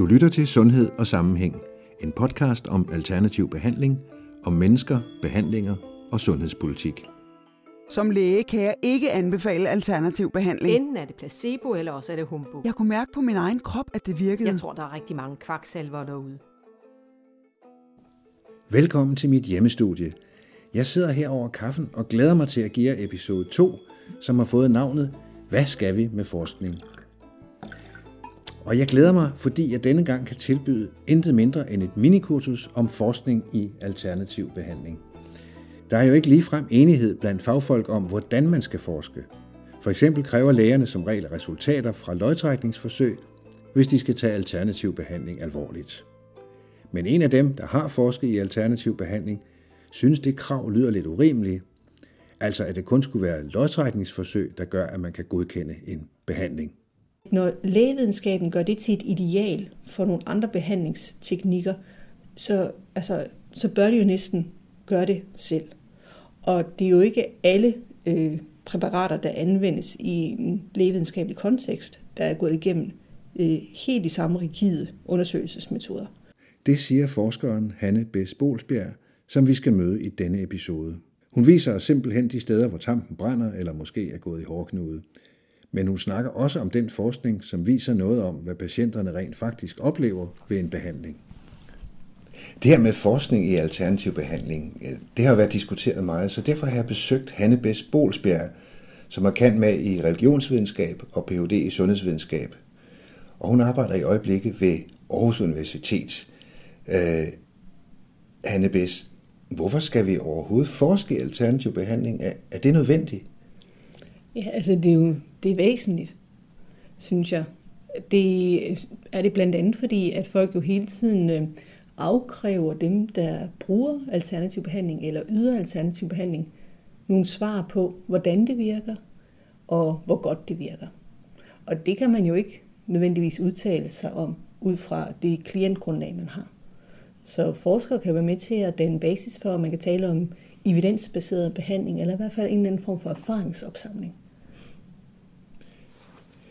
Du lytter til Sundhed og Sammenhæng, en podcast om alternativ behandling, om mennesker, behandlinger og sundhedspolitik. Som læge kan jeg ikke anbefale alternativ behandling. Enten er det placebo, eller også er det humbug. Jeg kunne mærke på min egen krop, at det virkede. Jeg tror, der er rigtig mange kvaksalver derude. Velkommen til mit hjemmestudie. Jeg sidder her over kaffen og glæder mig til at give jer episode 2, som har fået navnet Hvad skal vi med forskning? Og jeg glæder mig, fordi jeg denne gang kan tilbyde intet mindre end et minikursus om forskning i alternativ behandling. Der er jo ikke ligefrem enighed blandt fagfolk om, hvordan man skal forske. For eksempel kræver lægerne som regel resultater fra løgtrækningsforsøg, hvis de skal tage alternativ behandling alvorligt. Men en af dem, der har forsket i alternativ behandling, synes det krav lyder lidt urimeligt, altså at det kun skulle være løgtrækningsforsøg, der gør, at man kan godkende en behandling. Når lægevidenskaben gør det til et ideal for nogle andre behandlingsteknikker, så, altså, så bør de jo næsten gøre det selv. Og det er jo ikke alle øh, præparater, der anvendes i en lægevidenskabelig kontekst, der er gået igennem øh, helt de samme rigide undersøgelsesmetoder. Det siger forskeren Hanne Bess Bolsbjerg, som vi skal møde i denne episode. Hun viser os simpelthen de steder, hvor tampen brænder eller måske er gået i hårdknude. Men hun snakker også om den forskning, som viser noget om, hvad patienterne rent faktisk oplever ved en behandling. Det her med forskning i alternativ behandling, øh, det har været diskuteret meget, så derfor har jeg besøgt Hanne Bess Bolsbjerg, som er kendt med i religionsvidenskab og Ph.D. i sundhedsvidenskab. Og hun arbejder i øjeblikket ved Aarhus Universitet. Øh, Hanne Bess, hvorfor skal vi overhovedet forske i alternativ behandling? Er, er det nødvendigt? Ja, altså det er jo det er væsentligt, synes jeg. Det er det blandt andet fordi, at folk jo hele tiden øh, afkræver dem, der bruger alternativ behandling eller yder alternativ behandling, nogle svar på, hvordan det virker og hvor godt det virker. Og det kan man jo ikke nødvendigvis udtale sig om ud fra det klientgrundlag, man har. Så forskere kan være med til at danne basis for, at man kan tale om evidensbaseret behandling, eller i hvert fald en eller anden form for erfaringsopsamling.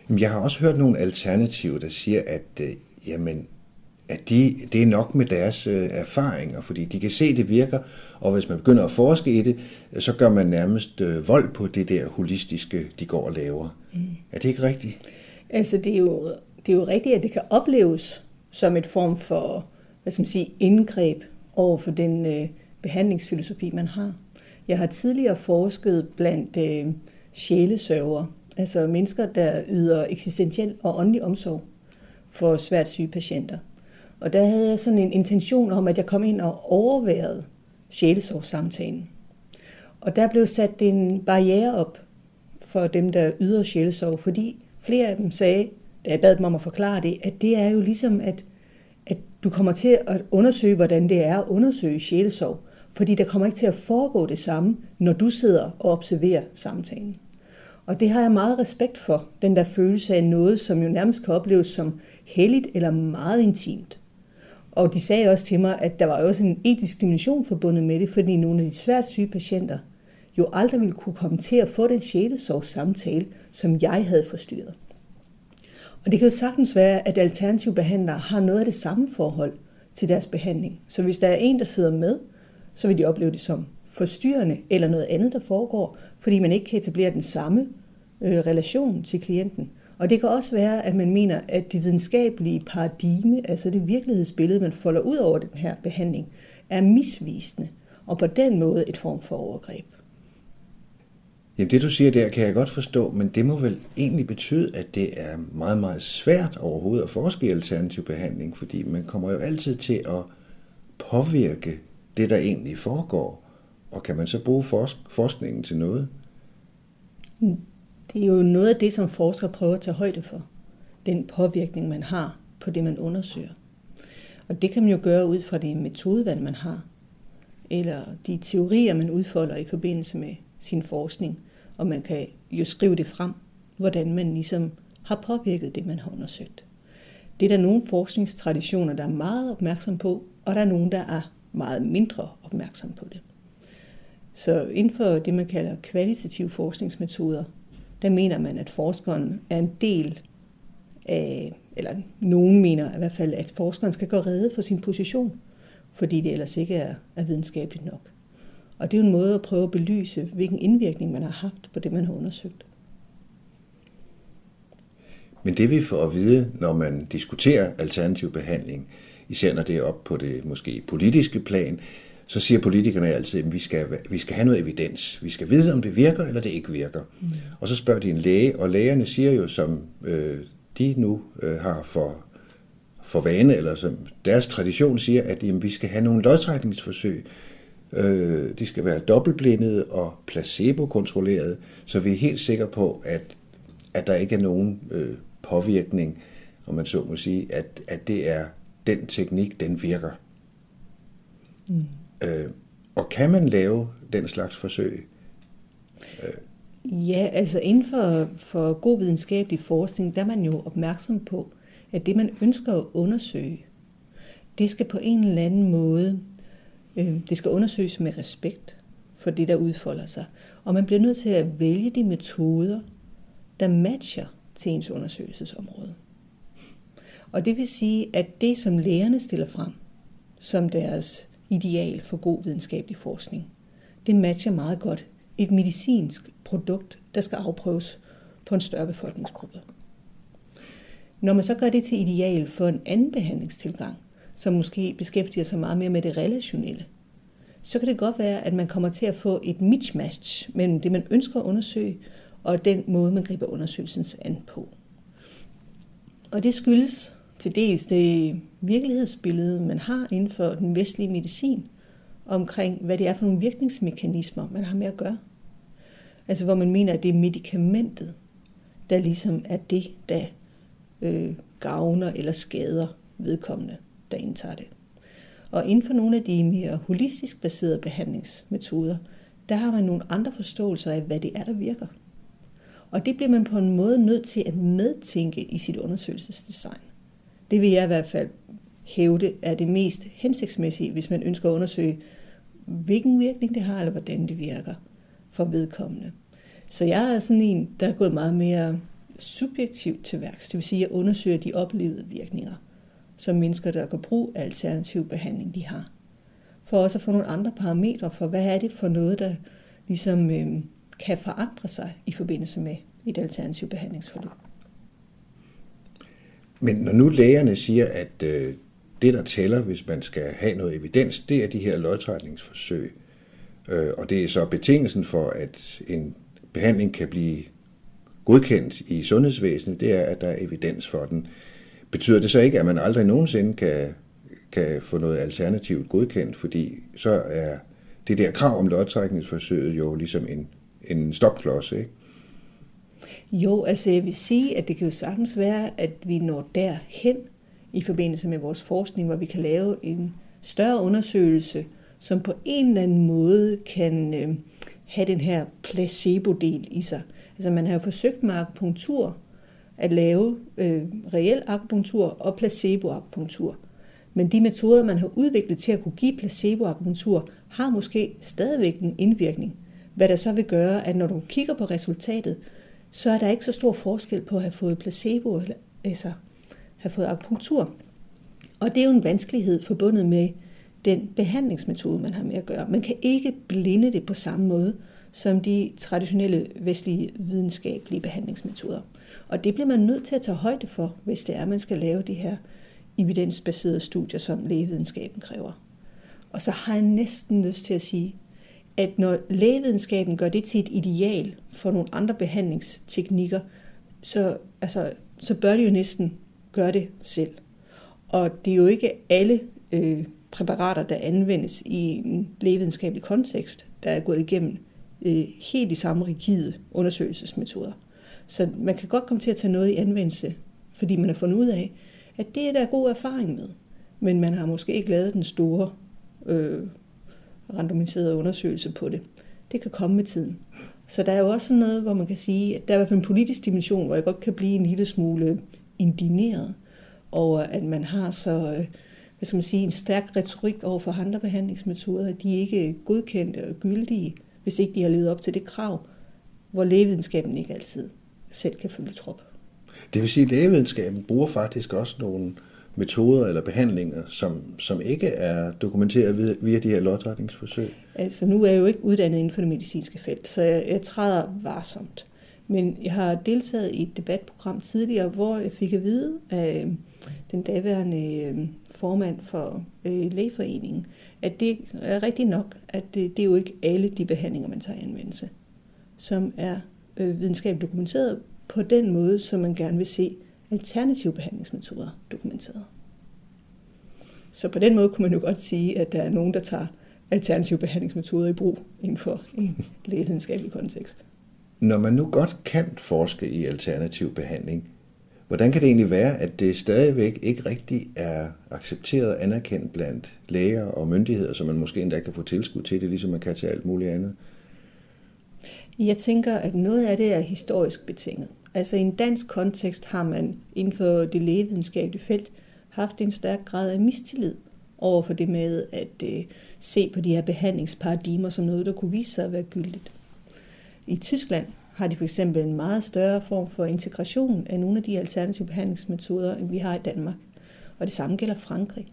Jeg har også hørt nogle alternativer, der siger, at, øh, jamen, at de, det er nok med deres øh, erfaringer, fordi de kan se, det virker, og hvis man begynder at forske i det, så gør man nærmest øh, vold på det der holistiske, de går og laver. Mm. Er det ikke rigtigt? Altså, det er, jo, det er jo rigtigt, at det kan opleves som et form for hvad skal man sige, indgreb over for den øh, behandlingsfilosofi, man har. Jeg har tidligere forsket blandt øh, sjælesørger, altså mennesker, der yder eksistentiel og åndelig omsorg for svært syge patienter. Og der havde jeg sådan en intention om, at jeg kom ind og overværede sjælesorgssamtalen. Og der blev sat en barriere op for dem, der yder sjælesorg, fordi flere af dem sagde, da jeg bad dem om at forklare det, at det er jo ligesom, at, at du kommer til at undersøge, hvordan det er at undersøge sjælesorg, fordi der kommer ikke til at foregå det samme, når du sidder og observerer samtalen. Og det har jeg meget respekt for, den der følelse af noget, som jo nærmest kan opleves som helligt eller meget intimt. Og de sagde også til mig, at der var også en etisk dimension forbundet med det, fordi nogle af de svært syge patienter jo aldrig ville kunne komme til at få den samtale, som jeg havde forstyrret. Og det kan jo sagtens være, at alternative behandlere har noget af det samme forhold til deres behandling. Så hvis der er en, der sidder med, så vil de opleve det som forstyrrende eller noget andet, der foregår, fordi man ikke kan etablere den samme øh, relation til klienten. Og det kan også være, at man mener, at det videnskabelige paradigme, altså det virkelighedsbillede, man folder ud over den her behandling, er misvisende, og på den måde et form for overgreb. Jamen det du siger der, kan jeg godt forstå, men det må vel egentlig betyde, at det er meget, meget svært overhovedet at forske i alternativ behandling, fordi man kommer jo altid til at påvirke det, der egentlig foregår. Og kan man så bruge forsk- forskningen til noget? Det er jo noget af det, som forskere prøver at tage højde for. Den påvirkning, man har på det, man undersøger. Og det kan man jo gøre ud fra det metodevalg, man har. Eller de teorier, man udfolder i forbindelse med sin forskning. Og man kan jo skrive det frem, hvordan man ligesom har påvirket det, man har undersøgt. Det er der nogle forskningstraditioner, der er meget opmærksom på, og der er nogle, der er meget mindre opmærksom på det. Så inden for det, man kalder kvalitative forskningsmetoder, der mener man, at forskeren er en del af, eller nogen mener i hvert fald, at forskeren skal gå redde for sin position, fordi det ellers ikke er, er videnskabeligt nok. Og det er jo en måde at prøve at belyse, hvilken indvirkning man har haft på det, man har undersøgt. Men det vi får at vide, når man diskuterer alternativ behandling, især når det er op på det måske politiske plan, så siger politikerne altid, at vi skal, vi skal have noget evidens. Vi skal vide, om det virker eller det ikke virker. Mm. Og så spørger de en læge, og lægerne siger jo, som øh, de nu øh, har for, for vane, eller som deres tradition siger, at jamen, vi skal have nogle lodtrækningsforsøg. Øh, de skal være dobbeltblindede og placebo-kontrollerede, så vi er helt sikre på, at, at der ikke er nogen øh, påvirkning, om man så må sige, at, at det er den teknik, den virker. Mm. Øh, og kan man lave den slags forsøg? Øh. Ja, altså inden for, for god videnskabelig forskning, der er man jo opmærksom på, at det man ønsker at undersøge, det skal på en eller anden måde, øh, det skal undersøges med respekt for det, der udfolder sig. Og man bliver nødt til at vælge de metoder, der matcher til ens undersøgelsesområde. Og det vil sige, at det, som lægerne stiller frem som deres ideal for god videnskabelig forskning, det matcher meget godt et medicinsk produkt, der skal afprøves på en større befolkningsgruppe. Når man så gør det til ideal for en anden behandlingstilgang, som måske beskæftiger sig meget mere med det relationelle, så kan det godt være, at man kommer til at få et mismatch mellem det, man ønsker at undersøge, og den måde, man griber undersøgelsens an på. Og det skyldes til dels det virkelighedsbillede, man har inden for den vestlige medicin, omkring hvad det er for nogle virkningsmekanismer, man har med at gøre. Altså hvor man mener, at det er medicamentet, der ligesom er det, der øh, gavner eller skader vedkommende, der indtager det. Og inden for nogle af de mere holistisk baserede behandlingsmetoder, der har man nogle andre forståelser af, hvad det er, der virker. Og det bliver man på en måde nødt til at medtænke i sit undersøgelsesdesign. Det vil jeg i hvert fald hævde er det mest hensigtsmæssige, hvis man ønsker at undersøge, hvilken virkning det har, eller hvordan det virker for vedkommende. Så jeg er sådan en, der er gået meget mere subjektivt til værks. Det vil sige, at jeg undersøger de oplevede virkninger, som mennesker, der kan bruge alternativ behandling, de har. For også at få nogle andre parametre for, hvad er det for noget, der ligesom øh, kan forandre sig i forbindelse med et alternativ behandlingsforløb. Men når nu lægerne siger, at øh, det, der tæller, hvis man skal have noget evidens, det er de her lodtrækningsforsøg. Øh, og det er så betingelsen for, at en behandling kan blive godkendt i sundhedsvæsenet, det er, at der er evidens for den. Betyder det så ikke, at man aldrig nogensinde kan, kan få noget alternativt godkendt, fordi så er det der krav om lodtrækningsforsøget jo ligesom en, en stopklods, ikke? Jo, altså jeg vil sige, at det kan jo sagtens være, at vi når derhen i forbindelse med vores forskning, hvor vi kan lave en større undersøgelse, som på en eller anden måde kan øh, have den her placebo-del i sig. Altså man har jo forsøgt med akupunktur at lave øh, reel akupunktur og placebo-akupunktur. Men de metoder, man har udviklet til at kunne give placebo-akupunktur, har måske stadigvæk en indvirkning. Hvad der så vil gøre, at når du kigger på resultatet, så er der ikke så stor forskel på at have fået placebo eller altså have fået akupunktur. Og det er jo en vanskelighed forbundet med den behandlingsmetode, man har med at gøre. Man kan ikke blinde det på samme måde som de traditionelle vestlige videnskabelige behandlingsmetoder. Og det bliver man nødt til at tage højde for, hvis det er, at man skal lave de her evidensbaserede studier, som lægevidenskaben kræver. Og så har jeg næsten lyst til at sige, at når lægevidenskaben gør det til et ideal for nogle andre behandlingsteknikker, så, altså, så bør de jo næsten gøre det selv. Og det er jo ikke alle øh, præparater, der anvendes i en lægevidenskabelig kontekst, der er gået igennem øh, helt de samme rigide undersøgelsesmetoder. Så man kan godt komme til at tage noget i anvendelse, fordi man har fundet ud af, at det er der god erfaring med. Men man har måske ikke lavet den store øh, randomiseret undersøgelse på det. Det kan komme med tiden. Så der er jo også noget, hvor man kan sige, at der er i hvert fald en politisk dimension, hvor jeg godt kan blive en lille smule indineret over, at man har så øh, hvad skal man sige, en stærk retorik over for andre behandlingsmetoder, at de ikke er godkendte og gyldige, hvis ikke de har levet op til det krav, hvor lægevidenskaben ikke altid selv kan følge trop. Det vil sige, at lægevidenskaben bruger faktisk også nogle metoder eller behandlinger, som, som ikke er dokumenteret via de her lodtrækningsforsøg? Altså nu er jeg jo ikke uddannet inden for det medicinske felt, så jeg, jeg træder varsomt. Men jeg har deltaget i et debatprogram tidligere, hvor jeg fik at vide af øh, den daværende øh, formand for øh, lægeforeningen, at det er rigtigt nok, at det, det er jo ikke alle de behandlinger, man tager i anvendelse, som er øh, videnskabeligt dokumenteret på den måde, som man gerne vil se alternative behandlingsmetoder dokumenteret. Så på den måde kunne man jo godt sige, at der er nogen, der tager alternative behandlingsmetoder i brug inden for en lægevidenskabelig kontekst. Når man nu godt kan forske i alternativ behandling, hvordan kan det egentlig være, at det stadigvæk ikke rigtig er accepteret og anerkendt blandt læger og myndigheder, så man måske endda kan få tilskud til det, ligesom man kan til alt muligt andet? Jeg tænker, at noget af det er historisk betinget. Altså i en dansk kontekst har man inden for det lægevidenskabelige felt haft en stærk grad af mistillid over for det med at øh, se på de her behandlingsparadigmer som noget, der kunne vise sig at være gyldigt. I Tyskland har de for eksempel en meget større form for integration af nogle af de alternative behandlingsmetoder, end vi har i Danmark. Og det samme gælder Frankrig.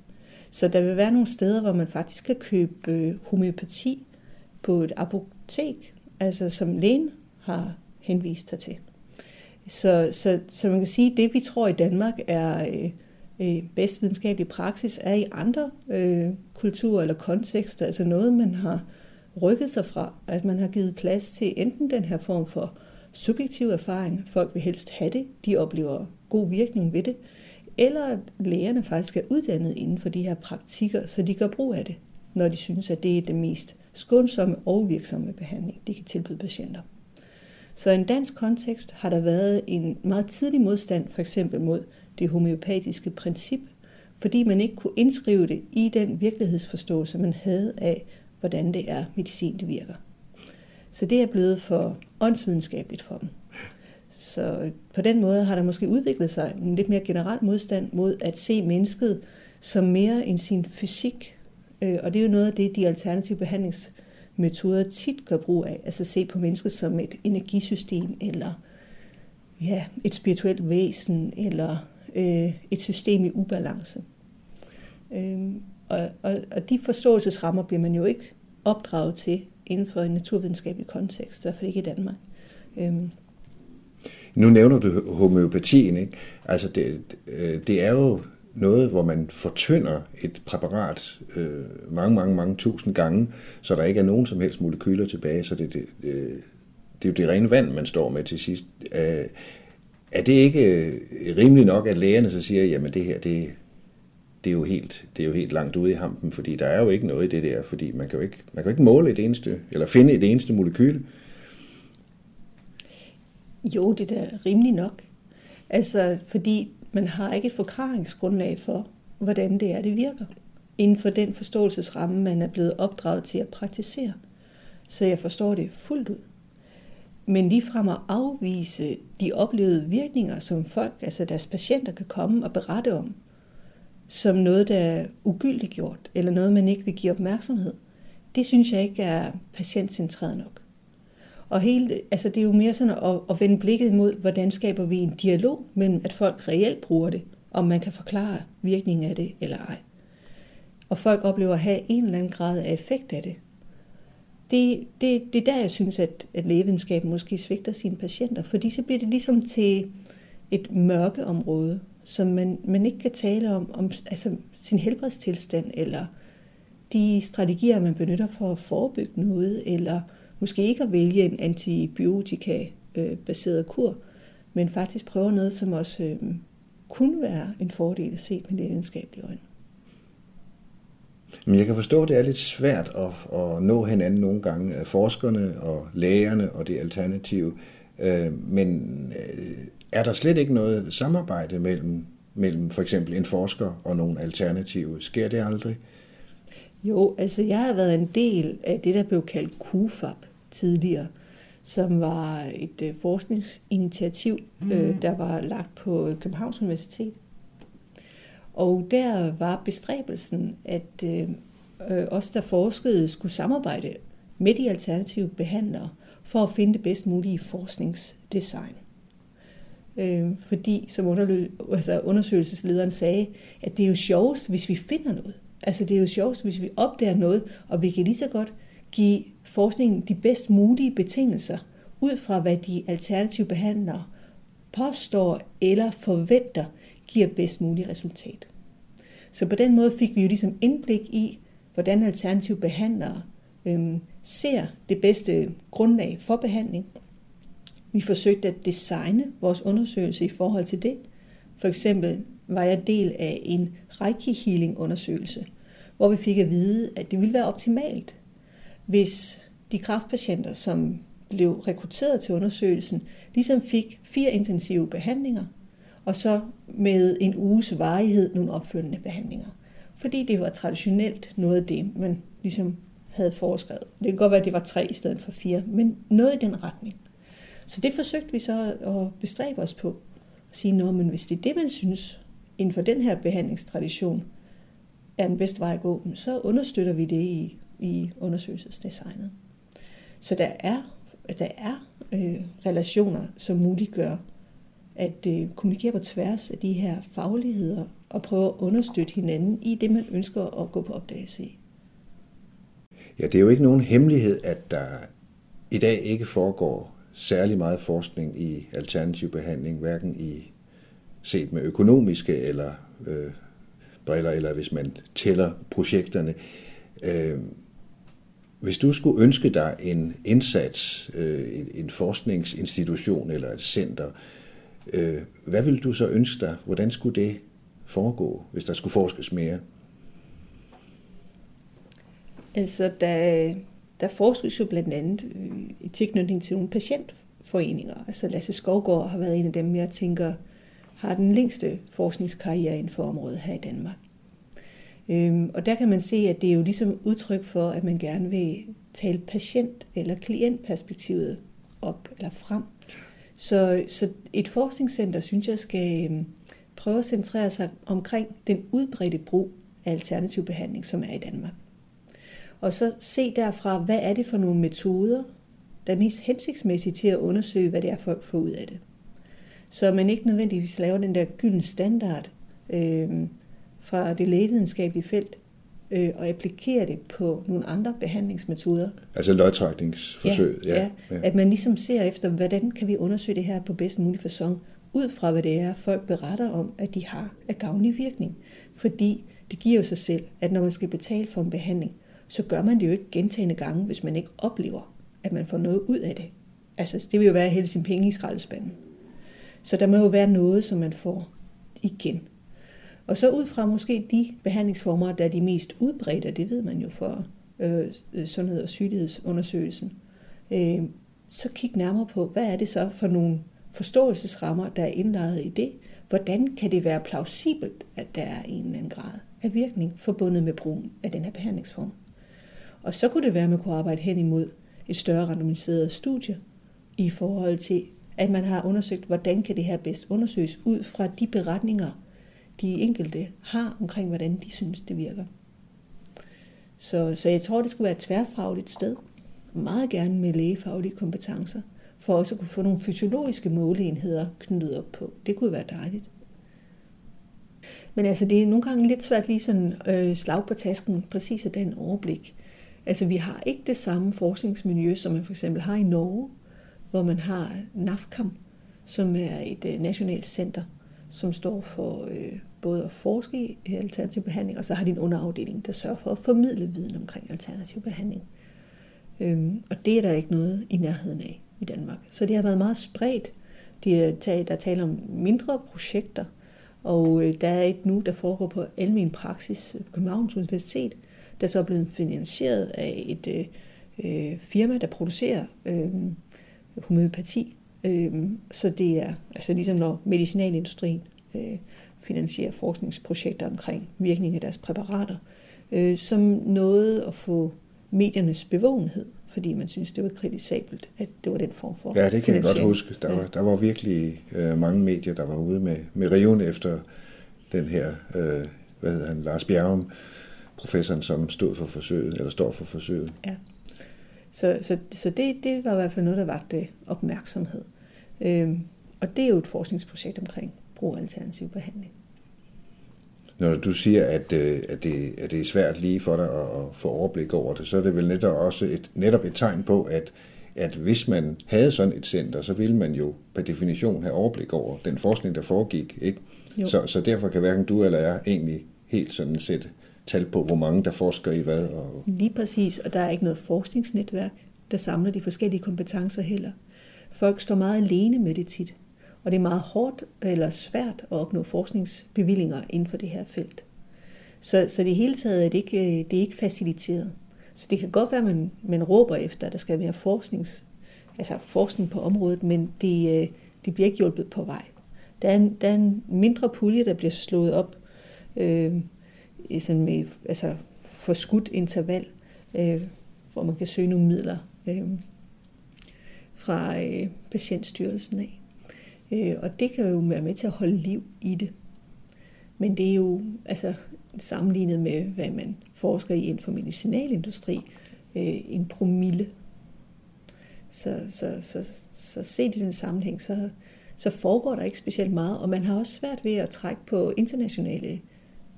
Så der vil være nogle steder, hvor man faktisk kan købe øh, homeopati på et apotek, altså som lægen har henvist sig til. Så, så, så man kan sige, at det vi tror i Danmark er øh, øh, bedst videnskabelig praksis, er i andre øh, kulturer eller kontekster, altså noget man har rykket sig fra, at man har givet plads til enten den her form for subjektiv erfaring, folk vil helst have det, de oplever god virkning ved det, eller at lægerne faktisk er uddannet inden for de her praktikker, så de gør brug af det, når de synes, at det er det mest skånsomme og virksomme behandling, de kan tilbyde patienter. Så i en dansk kontekst har der været en meget tidlig modstand for eksempel mod det homeopatiske princip, fordi man ikke kunne indskrive det i den virkelighedsforståelse, man havde af, hvordan det er, medicin det virker. Så det er blevet for åndsvidenskabeligt for dem. Så på den måde har der måske udviklet sig en lidt mere generel modstand mod at se mennesket som mere end sin fysik. Øh, og det er jo noget af det, de alternative metoder tit gør brug af. Altså se på mennesket som et energisystem, eller ja, et spirituelt væsen, eller øh, et system i ubalance. Øh, og, og, og de forståelsesrammer bliver man jo ikke opdraget til inden for en naturvidenskabelig kontekst, i hvert fald ikke i Danmark. Øh, Nu nævner du homeopatien, ikke? Altså det, øh, det er jo noget, hvor man fortynder et præparat øh, mange, mange, mange tusind gange, så der ikke er nogen som helst molekyler tilbage, så det, det, det, øh, det er jo det rene vand, man står med til sidst. Øh, er det ikke øh, rimeligt nok, at lægerne så siger, jamen det her, det, det, er jo helt, det er jo helt langt ude i hampen, fordi der er jo ikke noget i det der, fordi man kan jo ikke, man kan jo ikke måle et eneste, eller finde et eneste molekyl. Jo, det er da rimeligt nok. Altså, fordi man har ikke et forklaringsgrundlag for, hvordan det er, det virker. Inden for den forståelsesramme, man er blevet opdraget til at praktisere. Så jeg forstår det fuldt ud. Men ligefrem at afvise de oplevede virkninger, som folk, altså deres patienter, kan komme og berette om, som noget, der er ugyldigt gjort, eller noget, man ikke vil give opmærksomhed, det synes jeg ikke er patientcentreret nok. Og hele, altså det er jo mere sådan at, at vende blikket mod, hvordan skaber vi en dialog mellem, at folk reelt bruger det, om man kan forklare virkningen af det eller ej. Og folk oplever at have en eller anden grad af effekt af det. Det, det, det er der, jeg synes, at, at lægevidenskaben måske svigter sine patienter, fordi så bliver det ligesom til et mørkeområde, som man, man ikke kan tale om, om altså sin helbredstilstand, eller de strategier, man benytter for at forebygge noget, eller måske ikke at vælge en antibiotika-baseret kur, men faktisk prøve noget, som også øh, kunne være en fordel at se med videnskabelige øjne. Men jeg kan forstå, at det er lidt svært at, at nå hinanden nogle gange, øh, forskerne og lægerne og det alternative. Øh, men øh, er der slet ikke noget samarbejde mellem, mellem for eksempel en forsker og nogle alternative? Sker det aldrig? Jo, altså jeg har været en del af det, der blev kaldt KUFAP tidligere, som var et øh, forskningsinitiativ, mm. øh, der var lagt på Københavns Universitet. Og der var bestræbelsen, at øh, øh, os, der forskede, skulle samarbejde med de alternative behandlere for at finde det bedst mulige forskningsdesign. øh, fordi, som underlø- altså undersøgelseslederen sagde, at det er jo sjovest, hvis vi finder noget. Altså det er jo sjovt, hvis vi opdager noget, og vi kan lige så godt give forskningen de bedst mulige betingelser, ud fra hvad de alternative behandlere påstår eller forventer giver bedst mulige resultat. Så på den måde fik vi jo ligesom indblik i, hvordan alternative behandlere øhm, ser det bedste grundlag for behandling. Vi forsøgte at designe vores undersøgelse i forhold til det. For eksempel var jeg del af en Reiki Healing undersøgelse, hvor vi fik at vide, at det ville være optimalt, hvis de kraftpatienter, som blev rekrutteret til undersøgelsen, ligesom fik fire intensive behandlinger, og så med en uges varighed nogle opfølgende behandlinger. Fordi det var traditionelt noget af det, man ligesom havde foreskrevet. Det kan godt være, at det var tre i stedet for fire, men noget i den retning. Så det forsøgte vi så at bestræbe os på. At sige, Nå, men hvis det er det, man synes inden for den her behandlingstradition er den bedste vej at gå, så understøtter vi det i, i undersøgelsesdesignet. Så der er, der er øh, relationer, som muliggør at øh, kommunikere på tværs af de her fagligheder og prøve at understøtte hinanden i det, man ønsker at gå på opdagelse i. Ja, det er jo ikke nogen hemmelighed, at der i dag ikke foregår særlig meget forskning i alternativ behandling, hverken i set med økonomiske eller øh, briller, eller hvis man tæller projekterne. Øh, hvis du skulle ønske dig en indsats, øh, en forskningsinstitution eller et center, øh, hvad ville du så ønske dig? Hvordan skulle det foregå, hvis der skulle forskes mere? Altså, der, der forskes jo blandt andet øh, i tilknytning til nogle patientforeninger. Altså Lasse Skovgaard har været en af dem, jeg tænker har den længste forskningskarriere inden for området her i Danmark. Øhm, og der kan man se, at det er jo ligesom udtryk for, at man gerne vil tale patient- eller klientperspektivet op eller frem. Så, så et forskningscenter, synes jeg, skal øhm, prøve at centrere sig omkring den udbredte brug af alternativ behandling, som er i Danmark. Og så se derfra, hvad er det for nogle metoder, der er mest hensigtsmæssige til at undersøge, hvad det er folk får ud af det. Så man ikke nødvendigvis laver den der gyldne standard øh, fra det lægevidenskabelige felt, øh, og applikere det på nogle andre behandlingsmetoder. Altså løgtrækningsforsøg? Ja, ja, ja, at man ligesom ser efter, hvordan kan vi undersøge det her på bedst mulig fasong, ud fra hvad det er, folk beretter om, at de har af gavnlig virkning. Fordi det giver jo sig selv, at når man skal betale for en behandling, så gør man det jo ikke gentagende gange, hvis man ikke oplever, at man får noget ud af det. Altså, det vil jo være at hælde sin penge i skraldespanden. Så der må jo være noget, som man får igen. Og så ud fra måske de behandlingsformer, der er de mest udbredte, det ved man jo for øh, sundhed- og sygelighedsundersøgelsen, øh, så kig nærmere på, hvad er det så for nogle forståelsesrammer, der er indlejret i det? Hvordan kan det være plausibelt, at der er en eller anden grad af virkning forbundet med brugen af den her behandlingsform? Og så kunne det være, at man kunne arbejde hen imod et større randomiseret studie i forhold til, at man har undersøgt, hvordan kan det her bedst undersøges ud fra de beretninger, de enkelte har omkring, hvordan de synes, det virker. Så, så jeg tror, det skulle være et tværfagligt sted. Meget gerne med lægefaglige kompetencer, for også at kunne få nogle fysiologiske måleenheder knyttet op på. Det kunne være dejligt. Men altså, det er nogle gange lidt svært lige sådan øh, slag på tasken, præcis af den overblik. Altså, vi har ikke det samme forskningsmiljø, som man for eksempel har i Norge, hvor man har NAFKAM, som er et øh, nationalt center, som står for øh, både at forske i øh, alternativ behandling, og så har de en underafdeling, der sørger for at formidle viden omkring alternativ behandling. Øhm, og det er der ikke noget i nærheden af i Danmark. Så det har været meget spredt. De er, der taler om mindre projekter, og øh, der er et nu, der foregår på almen praksis på Københavns Universitet, der så er blevet finansieret af et øh, øh firma, der producerer øh, homøopati. Øh, så det er altså ligesom når medicinalindustrien øh, finansierer forskningsprojekter omkring virkning af deres præparater, øh, som noget at få mediernes bevågenhed, fordi man synes, det var kritisabelt, at det var den form for Ja, det kan jeg godt huske. Der, ja. var, der var virkelig øh, mange medier, der var ude med, med riven efter den her, øh, hvad hedder han, Lars Bjerrum, professoren, som stod for forsøget, eller står for forsøget. Ja. Så, så, så det, det var i hvert fald noget, der vagte opmærksomhed. Øhm, Og det er jo et forskningsprojekt omkring brug af alternativ behandling. Når du siger, at, øh, at, det, at det er svært lige for dig at, at få overblik over det, så er det vel netop også et, netop et tegn på, at, at hvis man havde sådan et center, så ville man jo per definition have overblik over den forskning, der foregik. Ikke? Så, så derfor kan hverken du eller jeg egentlig helt sådan sætte tal på, hvor mange der forsker i hvad. Og... Lige præcis, og der er ikke noget forskningsnetværk, der samler de forskellige kompetencer heller. Folk står meget alene med det tit, og det er meget hårdt eller svært at opnå forskningsbevillinger inden for det her felt. Så, så det hele taget er det ikke, det er ikke faciliteret. Så det kan godt være, at man, man råber efter, at der skal være forsknings, altså forskning på området, men det, øh, det bliver ikke hjulpet på vej. Der er en, der er en mindre pulje, der bliver slået op øh, sådan med altså forskudt interval, øh, hvor man kan søge nogle midler øh, fra øh, patientstyrelsen af. Øh, og det kan jo være med til at holde liv i det. Men det er jo altså, sammenlignet med, hvad man forsker i inden for medicinalindustri, øh, en promille. Så, så, så, så set i den sammenhæng, så, så foregår der ikke specielt meget, og man har også svært ved at trække på internationale øh,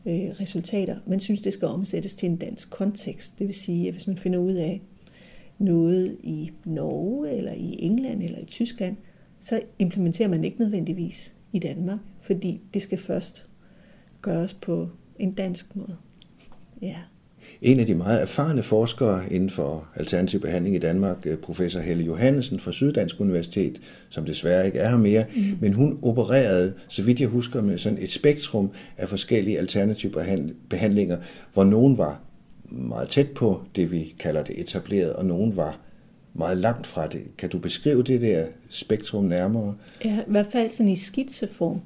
Øh, resultater. Man synes, det skal omsættes til en dansk kontekst. Det vil sige, at hvis man finder ud af noget i Norge, eller i England, eller i Tyskland, så implementerer man ikke nødvendigvis i Danmark, fordi det skal først gøres på en dansk måde. Ja. En af de meget erfarne forskere inden for alternativ behandling i Danmark, øh, professor Helle Johansen fra Syddansk Universitet, som desværre ikke er her mere, mm. men hun opererede, så vidt jeg husker, med sådan et spektrum af forskellige alternative behandlinger, hvor nogen var meget tæt på det, vi kalder det etableret, og nogen var meget langt fra det. Kan du beskrive det der spektrum nærmere? Ja, i hvert fald sådan i skitseform.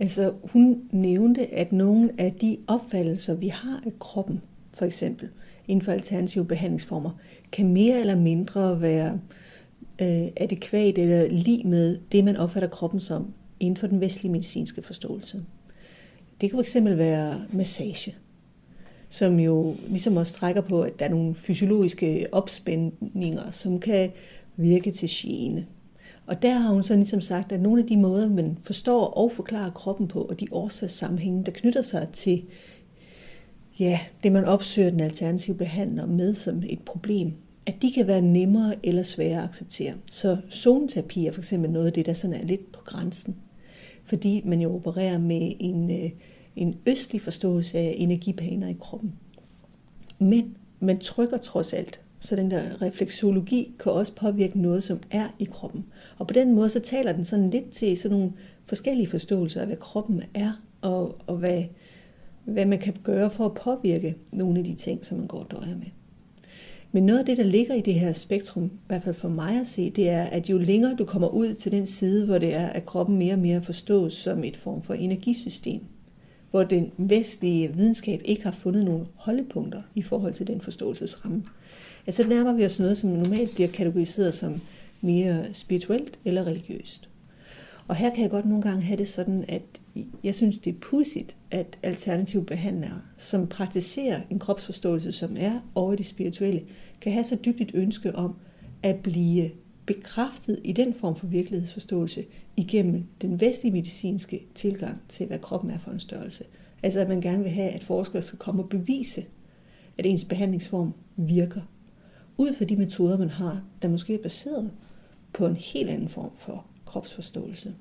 Altså, hun nævnte, at nogle af de opfattelser, vi har af kroppen, for eksempel inden for alternative behandlingsformer, kan mere eller mindre være øh, adekvat eller lige med det, man opfatter kroppen som inden for den vestlige medicinske forståelse. Det kan fx være massage som jo ligesom også trækker på, at der er nogle fysiologiske opspændinger, som kan virke til gene. Og der har hun så ligesom sagt, at nogle af de måder, man forstår og forklarer kroppen på, og de årsagssammenhænge, der knytter sig til ja, det, man opsøger den alternative behandler med som et problem, at de kan være nemmere eller sværere at acceptere. Så zoneterapi er for eksempel noget af det, der sådan er lidt på grænsen, fordi man jo opererer med en øh, en østlig forståelse af energibaner i kroppen. Men man trykker trods alt, så den der refleksologi kan også påvirke noget, som er i kroppen. Og på den måde så taler den sådan lidt til sådan nogle forskellige forståelser af, hvad kroppen er, og, og hvad, hvad man kan gøre for at påvirke nogle af de ting, som man går og døjer med. Men noget af det, der ligger i det her spektrum, i hvert fald for mig at se, det er, at jo længere du kommer ud til den side, hvor det er, at kroppen mere og mere forstås som et form for energisystem, hvor den vestlige videnskab ikke har fundet nogle holdepunkter i forhold til den forståelsesramme. Altså nærmer vi os noget, som normalt bliver kategoriseret som mere spirituelt eller religiøst. Og her kan jeg godt nogle gange have det sådan, at jeg synes, det er pudsigt, at alternative behandlere, som praktiserer en kropsforståelse, som er over det spirituelle, kan have så dybt et ønske om at blive bekræftet i den form for virkelighedsforståelse igennem den vestlige medicinske tilgang til, hvad kroppen er for en størrelse. Altså at man gerne vil have, at forskere skal komme og bevise, at ens behandlingsform virker. Ud fra de metoder, man har, der måske er baseret på en helt anden form for kropsforståelse.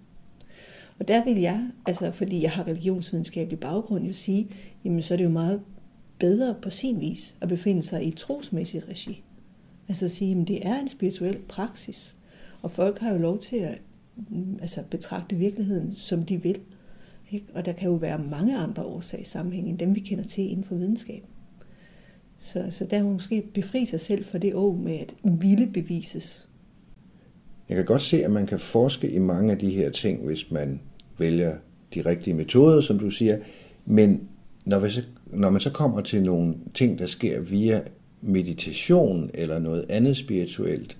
Og der vil jeg, altså fordi jeg har religionsvidenskabelig baggrund, jo sige, jamen så er det jo meget bedre på sin vis at befinde sig i et trosmæssigt regi. Altså at sige, at det er en spirituel praksis, og folk har jo lov til at mm, altså, betragte virkeligheden, som de vil. Ikke? Og der kan jo være mange andre årsager sammenhæng, end dem vi kender til inden for videnskab. Så, så der må måske befri sig selv for det år med at ville bevises. Jeg kan godt se, at man kan forske i mange af de her ting, hvis man vælger de rigtige metoder, som du siger. Men når, vi så, når man så kommer til nogle ting, der sker via meditation eller noget andet spirituelt,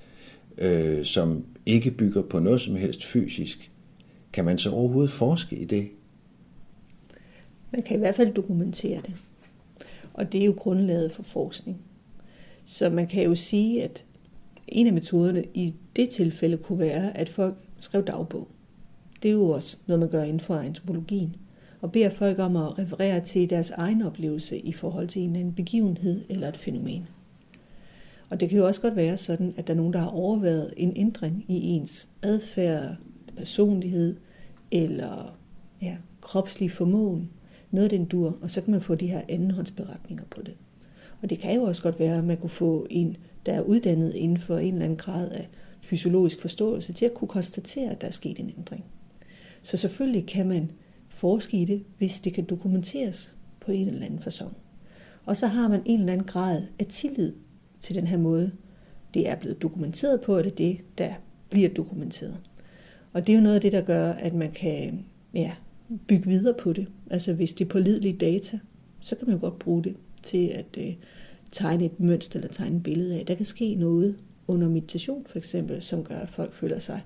øh, som ikke bygger på noget som helst fysisk, kan man så overhovedet forske i det? Man kan i hvert fald dokumentere det. Og det er jo grundlaget for forskning. Så man kan jo sige, at en af metoderne i det tilfælde kunne være, at folk skrev dagbog. det er jo også noget, man gør inden for antropologien, og beder folk om at referere til deres egen oplevelse i forhold til en eller anden begivenhed eller et fænomen. Og det kan jo også godt være sådan, at der er nogen, der har overvejet en ændring i ens adfærd, personlighed eller ja, kropslig formåen. Noget den dur, og så kan man få de her andenhåndsberetninger på det. Og det kan jo også godt være, at man kunne få en, der er uddannet inden for en eller anden grad af fysiologisk forståelse, til at kunne konstatere, at der er sket en ændring. Så selvfølgelig kan man forske i det, hvis det kan dokumenteres på en eller anden façon. Og så har man en eller anden grad af tillid til den her måde, det er blevet dokumenteret på, og det er det, der bliver dokumenteret. Og det er jo noget af det, der gør, at man kan ja, bygge videre på det. Altså hvis det er pålidelige data, så kan man jo godt bruge det til at øh, tegne et mønster eller tegne et billede af. Der kan ske noget under meditation for eksempel, som gør, at folk føler sig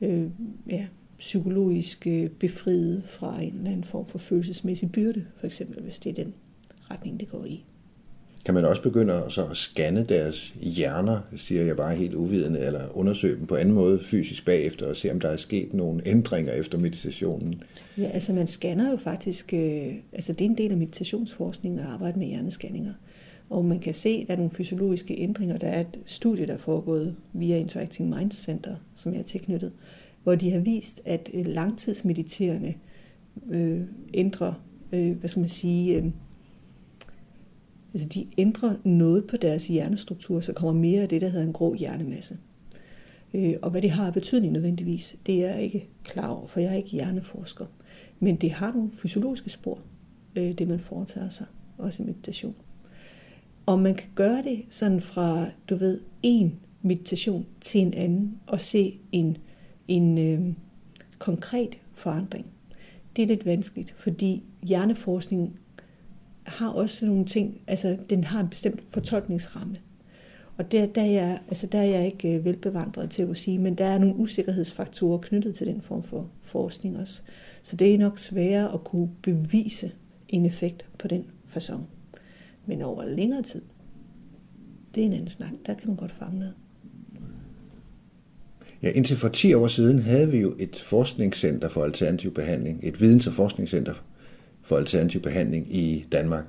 øh, ja, psykologisk øh, befriet fra en eller anden form for følelsesmæssig byrde, for eksempel hvis det er den retning, det går i. Kan man også begynde at, så at scanne deres hjerner, siger jeg bare helt uvidende, eller undersøge dem på anden måde fysisk bagefter, og se om der er sket nogle ændringer efter meditationen? Ja, altså man scanner jo faktisk, øh, altså det er en del af meditationsforskning at arbejde med hjernescanninger. Og man kan se, at der er nogle fysiologiske ændringer. Der er et studie, der er foregået via Interacting Minds Center, som jeg er tilknyttet, hvor de har vist, at øh, langtidsmediterende øh, ændrer, øh, hvad skal man sige, øh, altså de ændrer noget på deres hjernestruktur, så kommer mere af det, der hedder en grå hjernemasse. Øh, og hvad det har af betydning nødvendigvis, det er jeg ikke klar over, for jeg er ikke hjerneforsker. Men det har nogle fysiologiske spor, øh, det man foretager sig, også i meditation. Og man kan gøre det sådan fra, du ved, en meditation til en anden, og se en, en øh, konkret forandring. Det er lidt vanskeligt, fordi hjerneforskning har også nogle ting, altså den har en bestemt fortolkningsramme. Og der, der, er, jeg, altså der er jeg ikke øh, velbevandret til at sige, men der er nogle usikkerhedsfaktorer knyttet til den form for forskning også. Så det er nok sværere at kunne bevise en effekt på den façon. Men over længere tid, det er en anden snak. Der kan man godt fange noget. Ja, indtil for 10 år siden havde vi jo et forskningscenter for alternativ behandling, et videns- og forskningscenter for alternativ behandling i Danmark.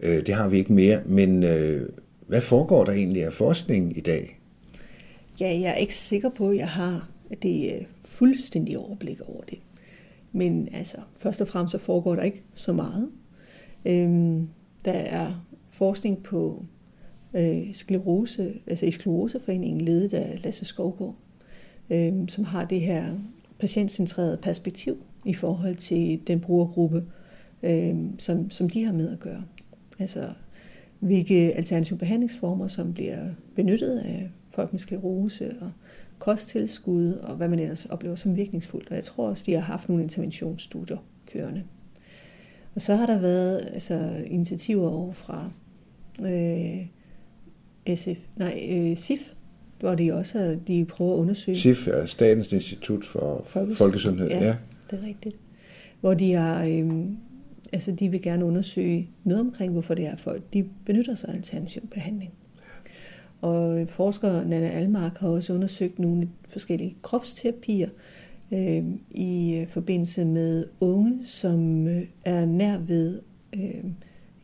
Øh, det har vi ikke mere, men øh, hvad foregår der egentlig af forskning i dag? Ja, jeg er ikke sikker på, at jeg har det øh, fuldstændige overblik over det. Men altså, først og fremmest så foregår der ikke så meget. Øhm, der er forskning på øh, sklerose, altså i skleroseforeningen, ledet af Lasse Skovgaard, øh, som har det her patientcentrerede perspektiv i forhold til den brugergruppe, øh, som, som de har med at gøre. Altså hvilke alternative behandlingsformer, som bliver benyttet af folk med sklerose og kosttilskud og hvad man ellers oplever som virkningsfuldt. Og jeg tror også, de har haft nogle interventionsstudier kørende. Og så har der været altså, initiativer over fra øh, SF, nej, øh, SIF, hvor de også de prøver at undersøge. SIF er Statens Institut for Folkesundhed. Folkesundhed. Ja, ja, det er rigtigt. Hvor de har øh, altså de vil gerne undersøge noget omkring, hvorfor det er, folk de benytter sig af alternativ behandling. Og forsker Nana Almark har også undersøgt nogle forskellige kropsterapier øh, i forbindelse med unge, som øh, er nær ved, øh,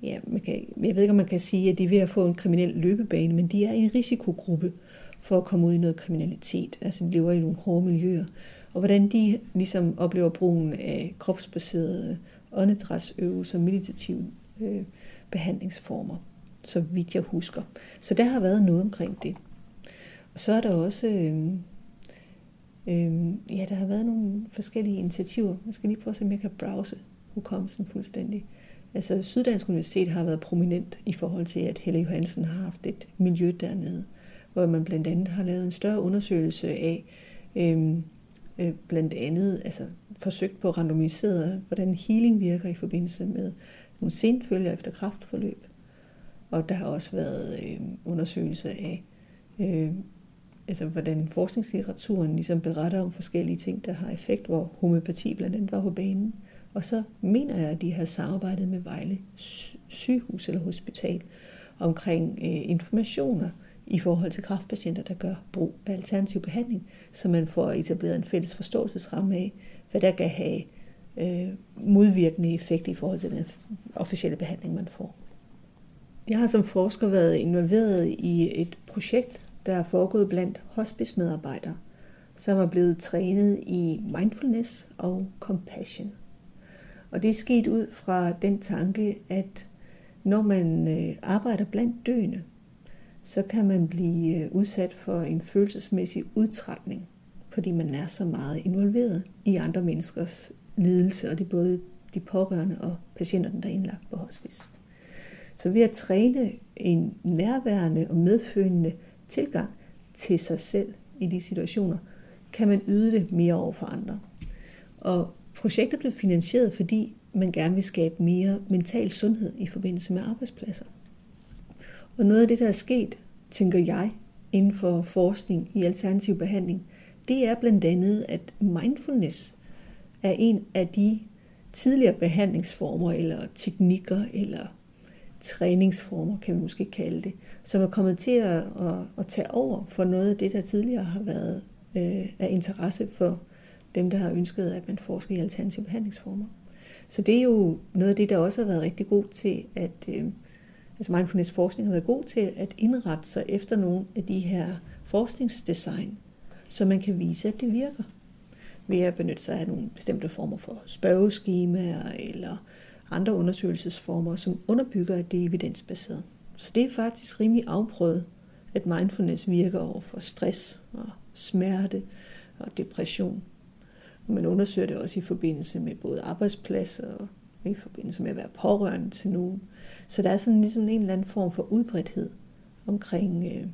ja, man kan, jeg ved ikke om man kan sige, at de er ved at få en kriminel løbebane, men de er i en risikogruppe for at komme ud i noget kriminalitet. Altså de lever i nogle hårde miljøer. Og hvordan de ligesom oplever brugen af kropsbaserede åndedrætsøvelser, meditative øh, behandlingsformer, så vidt jeg husker. Så der har været noget omkring det. Og så er der også, øh, øh, ja, der har været nogle forskellige initiativer. Jeg skal lige prøve at se, om jeg kan browse hukommelsen fuldstændig. Altså Syddansk Universitet har været prominent i forhold til, at Helle Johansen har haft et miljø dernede, hvor man blandt andet har lavet en større undersøgelse af, øhm, øh, blandt andet altså, forsøgt på randomiseret, hvordan healing virker i forbindelse med nogle senfølger efter kraftforløb. Og der har også været øh, undersøgelser af, øh, altså, hvordan forskningslitteraturen ligesom beretter om forskellige ting, der har effekt, hvor homøopati blandt andet var på banen. Og så mener jeg, at de har samarbejdet med Vejle sygehus eller hospital omkring øh, informationer i forhold til kraftpatienter, der gør brug af alternativ behandling, så man får etableret en fælles forståelsesramme af, hvad der kan have øh, modvirkende effekt i forhold til den officielle behandling, man får. Jeg har som forsker været involveret i et projekt, der er foregået blandt hospice-medarbejdere, som er blevet trænet i mindfulness og compassion. Og det er sket ud fra den tanke, at når man øh, arbejder blandt døende, så kan man blive øh, udsat for en følelsesmæssig udtrætning, fordi man er så meget involveret i andre menneskers lidelse, og det er både de pårørende og patienterne, der er indlagt på hospice. Så ved at træne en nærværende og medfølende tilgang til sig selv i de situationer, kan man yde det mere over for andre. Og projektet blev finansieret, fordi man gerne vil skabe mere mental sundhed i forbindelse med arbejdspladser. Og noget af det, der er sket, tænker jeg, inden for forskning i alternativ behandling, det er blandt andet, at mindfulness er en af de tidligere behandlingsformer, eller teknikker, eller træningsformer, kan vi måske kalde det, som er kommet til at, at, at tage over for noget af det, der tidligere har været øh, af interesse for dem, der har ønsket, at man forsker i alternative behandlingsformer. Så det er jo noget af det, der også har været rigtig god til at, øh, altså mindfulness forskning har været god til at indrette sig efter nogle af de her forskningsdesign, så man kan vise, at det virker. Ved at benytte sig af nogle bestemte former for spørgeskemaer eller andre undersøgelsesformer, som underbygger, at det er evidensbaseret. Så det er faktisk rimelig afprøvet, at mindfulness virker over for stress og smerte og depression. Man undersøger det også i forbindelse med både arbejdspladser og i forbindelse med at være pårørende til nogen. Så der er sådan ligesom en eller anden form for udbredthed omkring, øh,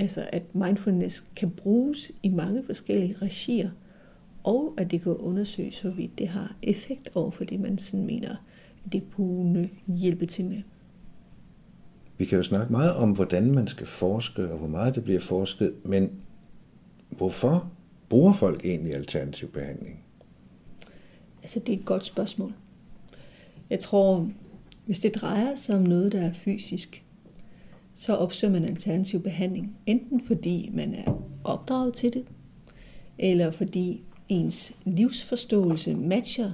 altså at mindfulness kan bruges i mange forskellige regier, og at det kan undersøges, hvorvidt det har effekt over for det, man sådan mener, det kunne hjælpe til med. Vi kan jo snakke meget om, hvordan man skal forske, og hvor meget det bliver forsket, men hvorfor bruger folk egentlig alternativ behandling? Altså, det er et godt spørgsmål. Jeg tror, hvis det drejer sig om noget, der er fysisk, så opsøger man alternativ behandling. Enten fordi man er opdraget til det, eller fordi ens livsforståelse matcher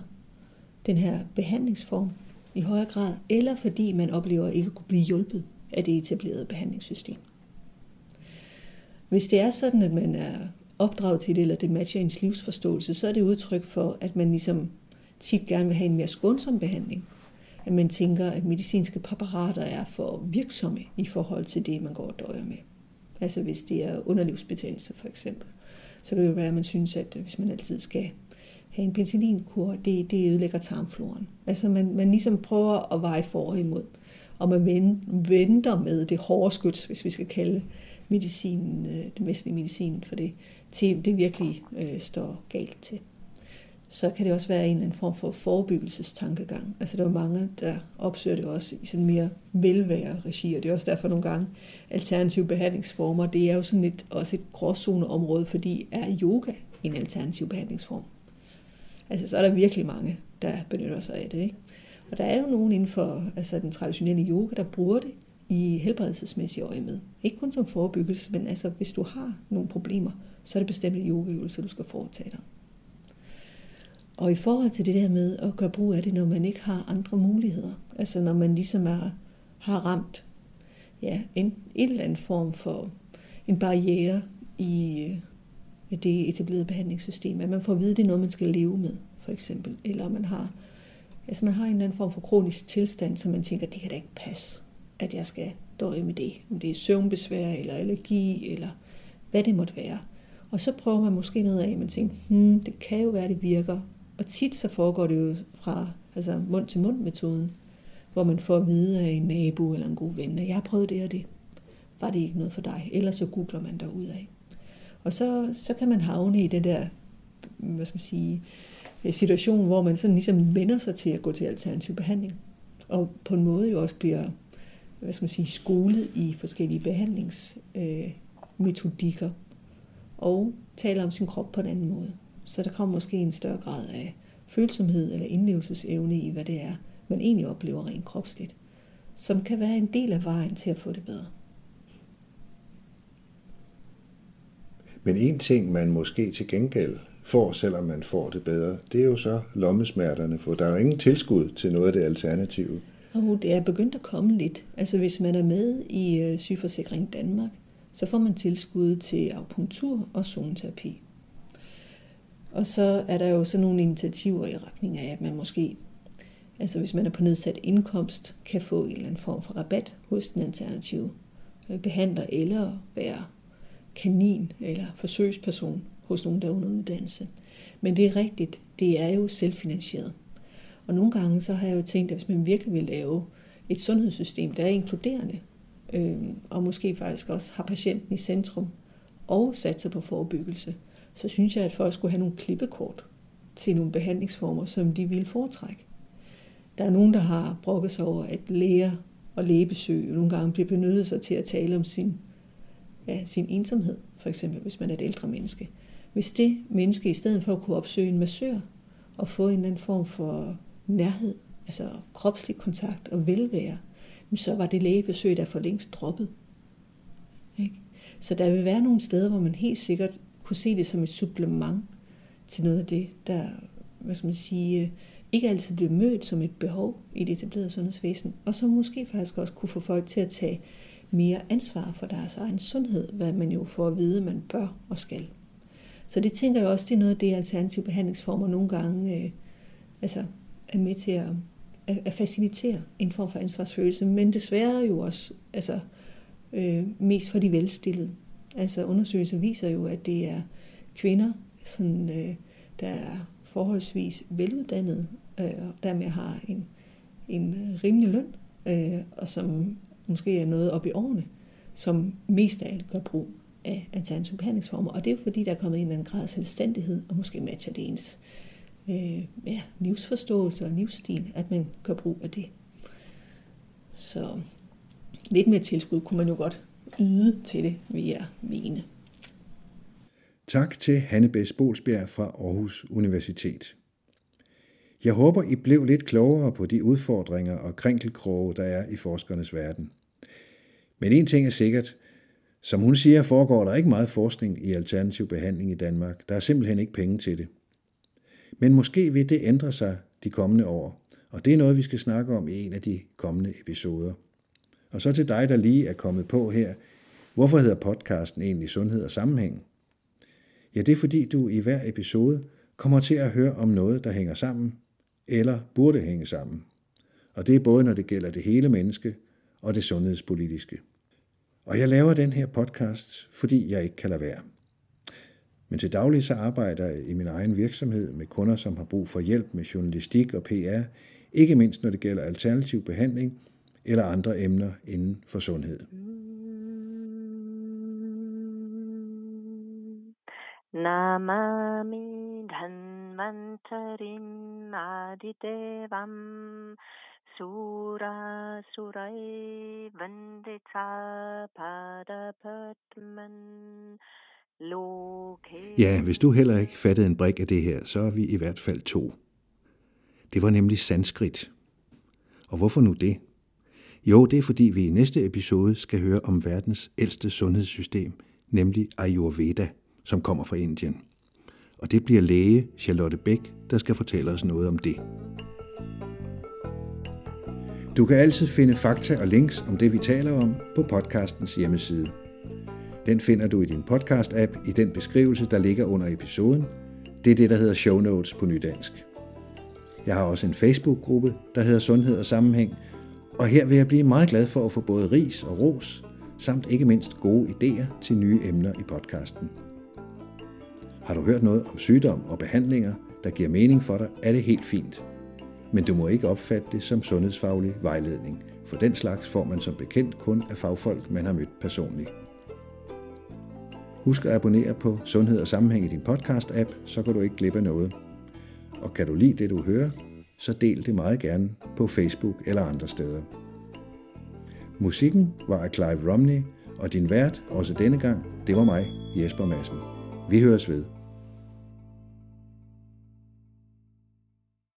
den her behandlingsform i højere grad, eller fordi man oplever ikke at kunne blive hjulpet af det etablerede behandlingssystem. Hvis det er sådan, at man er opdraget til det, eller det matcher ens livsforståelse, så er det udtryk for, at man ligesom tit gerne vil have en mere skånsom behandling. At man tænker, at medicinske præparater er for virksomme i forhold til det, man går og døjer med. Altså hvis det er underlivsbetændelse for eksempel, så kan det jo være, at man synes, at øh, hvis man altid skal have en penicillinkur, det, det ødelægger tarmfloren. Altså man, man ligesom prøver at veje for og imod. Og man venter med det hårde skyts, hvis vi skal kalde medicinen, øh, den vestlige medicin for det, til det virkelig øh, står galt til. Så kan det også være en eller anden form for forebyggelsestankegang. Altså der er mange, der opsøger det også i sådan mere velvære regi, og det er også derfor nogle gange alternative behandlingsformer, det er jo sådan et, også et gråzoneområde, fordi er yoga en alternativ behandlingsform? Altså så er der virkelig mange, der benytter sig af det. Ikke? Og der er jo nogen inden for altså, den traditionelle yoga, der bruger det i helbredelsesmæssige øje med. Ikke kun som forebyggelse, men altså hvis du har nogle problemer, så er det bestemte yogaøvelser, du skal foretage dig. Og i forhold til det der med at gøre brug af det, når man ikke har andre muligheder, altså når man ligesom er, har ramt ja, en, en eller anden form for en barriere i øh, det etablerede behandlingssystem, at man får at vide, at det er noget, man skal leve med, for eksempel, eller man har, altså man har en eller anden form for kronisk tilstand, som man tænker, det kan da ikke passe, at jeg skal døje med det, om det er søvnbesvær, eller allergi, eller hvad det måtte være. Og så prøver man måske noget af, man tænker, hmm, det kan jo være, det virker. Og tit så foregår det jo fra altså mund til mund metoden, hvor man får at vide af en nabo eller en god ven, at jeg har prøvet det og det. Var det ikke noget for dig? Ellers så googler man der ud af. Og så, så kan man havne i den der, hvad skal man sige, øh, situation, hvor man sådan ligesom vender sig til at gå til alternativ behandling. Og på en måde jo også bliver, hvad skal man sige, skolet i forskellige behandlingsmetodikker. Øh, og taler om sin krop på en anden måde. Så der kommer måske en større grad af følsomhed eller indlevelsesevne i, hvad det er, man egentlig oplever rent kropsligt, som kan være en del af vejen til at få det bedre. Men en ting, man måske til gengæld får, selvom man får det bedre, det er jo så lommesmerterne, for der er jo ingen tilskud til noget af det alternative. Og det er begyndt at komme lidt. Altså hvis man er med i øh, Sygeforsikring Danmark, så får man tilskud til akupunktur og zoneterapi. Og så er der jo så nogle initiativer i retning af, at man måske, altså hvis man er på nedsat indkomst, kan få en eller anden form for rabat hos den alternative øh, behandler, eller være kanin eller forsøgsperson hos nogen, der er under uddannelse. Men det er rigtigt, det er jo selvfinansieret. Og nogle gange så har jeg jo tænkt, at hvis man virkelig vil lave et sundhedssystem, der er inkluderende, øh, og måske faktisk også har patienten i centrum, og satser på forebyggelse, så synes jeg, at folk skulle have nogle klippekort til nogle behandlingsformer, som de vil foretrække. Der er nogen, der har brokket sig over, at læger og lægebesøg nogle gange bliver benyttet sig til at tale om sin, ja, sin ensomhed, for eksempel hvis man er et ældre menneske. Hvis det menneske i stedet for at kunne opsøge en massør og få en eller anden form for nærhed, altså kropslig kontakt og velvære, så var det lægebesøg der for længst droppet. Ikke? Så der vil være nogle steder, hvor man helt sikkert kunne se det som et supplement til noget af det, der hvad skal man sige, øh, ikke altid bliver mødt som et behov i det etablerede sundhedsvæsen, og som måske faktisk også kunne få folk til at tage mere ansvar for deres egen sundhed, hvad man jo får at vide, man bør og skal. Så det tænker jeg også, det er noget af det, alternative behandlingsformer nogle gange øh, altså, er med til at, at, at facilitere en form for ansvarsfølelse, men desværre jo også altså, øh, mest for de velstillede. Altså undersøgelser viser jo, at det er kvinder, sådan, øh, der er forholdsvis veluddannede, øh, og dermed har en, en rimelig løn, øh, og som måske er noget op i årene, som mest af alt gør brug af alternative behandlingsformer. Og det er fordi, der er kommet en eller anden grad af selvstændighed, og måske matcher det ens øh, ja, livsforståelse og livsstil, at man gør brug af det. Så lidt mere tilskud kunne man jo godt yde til det, vil jeg mene. Tak til Hanne Bæs Bolsbjerg fra Aarhus Universitet. Jeg håber, I blev lidt klogere på de udfordringer og krinkelkroge, der er i forskernes verden. Men en ting er sikkert. Som hun siger, foregår der ikke meget forskning i alternativ behandling i Danmark. Der er simpelthen ikke penge til det. Men måske vil det ændre sig de kommende år, og det er noget, vi skal snakke om i en af de kommende episoder. Og så til dig, der lige er kommet på her. Hvorfor hedder podcasten egentlig Sundhed og Sammenhæng? Ja, det er fordi du i hver episode kommer til at høre om noget, der hænger sammen, eller burde hænge sammen. Og det er både, når det gælder det hele menneske og det sundhedspolitiske. Og jeg laver den her podcast, fordi jeg ikke kan lade være. Men til daglig så arbejder jeg i min egen virksomhed med kunder, som har brug for hjælp med journalistik og PR, ikke mindst når det gælder alternativ behandling eller andre emner inden for sundhed. Namami Dhanvantarim Adidevam Sura Surai Vandita Padapatman Ja, hvis du heller ikke fattede en brik af det her, så er vi i hvert fald to. Det var nemlig sanskrit. Og hvorfor nu det? Jo, det er fordi vi i næste episode skal høre om verdens ældste sundhedssystem, nemlig Ayurveda, som kommer fra Indien. Og det bliver læge Charlotte Bæk, der skal fortælle os noget om det. Du kan altid finde fakta og links om det, vi taler om, på podcastens hjemmeside. Den finder du i din podcast-app i den beskrivelse, der ligger under episoden. Det er det, der hedder show notes på nydansk. Jeg har også en Facebook-gruppe, der hedder Sundhed og Sammenhæng, og her vil jeg blive meget glad for at få både ris og ros, samt ikke mindst gode idéer til nye emner i podcasten. Har du hørt noget om sygdom og behandlinger, der giver mening for dig, er det helt fint. Men du må ikke opfatte det som sundhedsfaglig vejledning, for den slags får man som bekendt kun af fagfolk, man har mødt personligt. Husk at abonnere på Sundhed og Sammenhæng i din podcast-app, så går du ikke glip af noget. Og kan du lide det, du hører, så del det meget gerne på Facebook eller andre steder. Musikken var af Clive Romney, og din vært, også denne gang, det var mig, Jesper Madsen. Vi høres ved.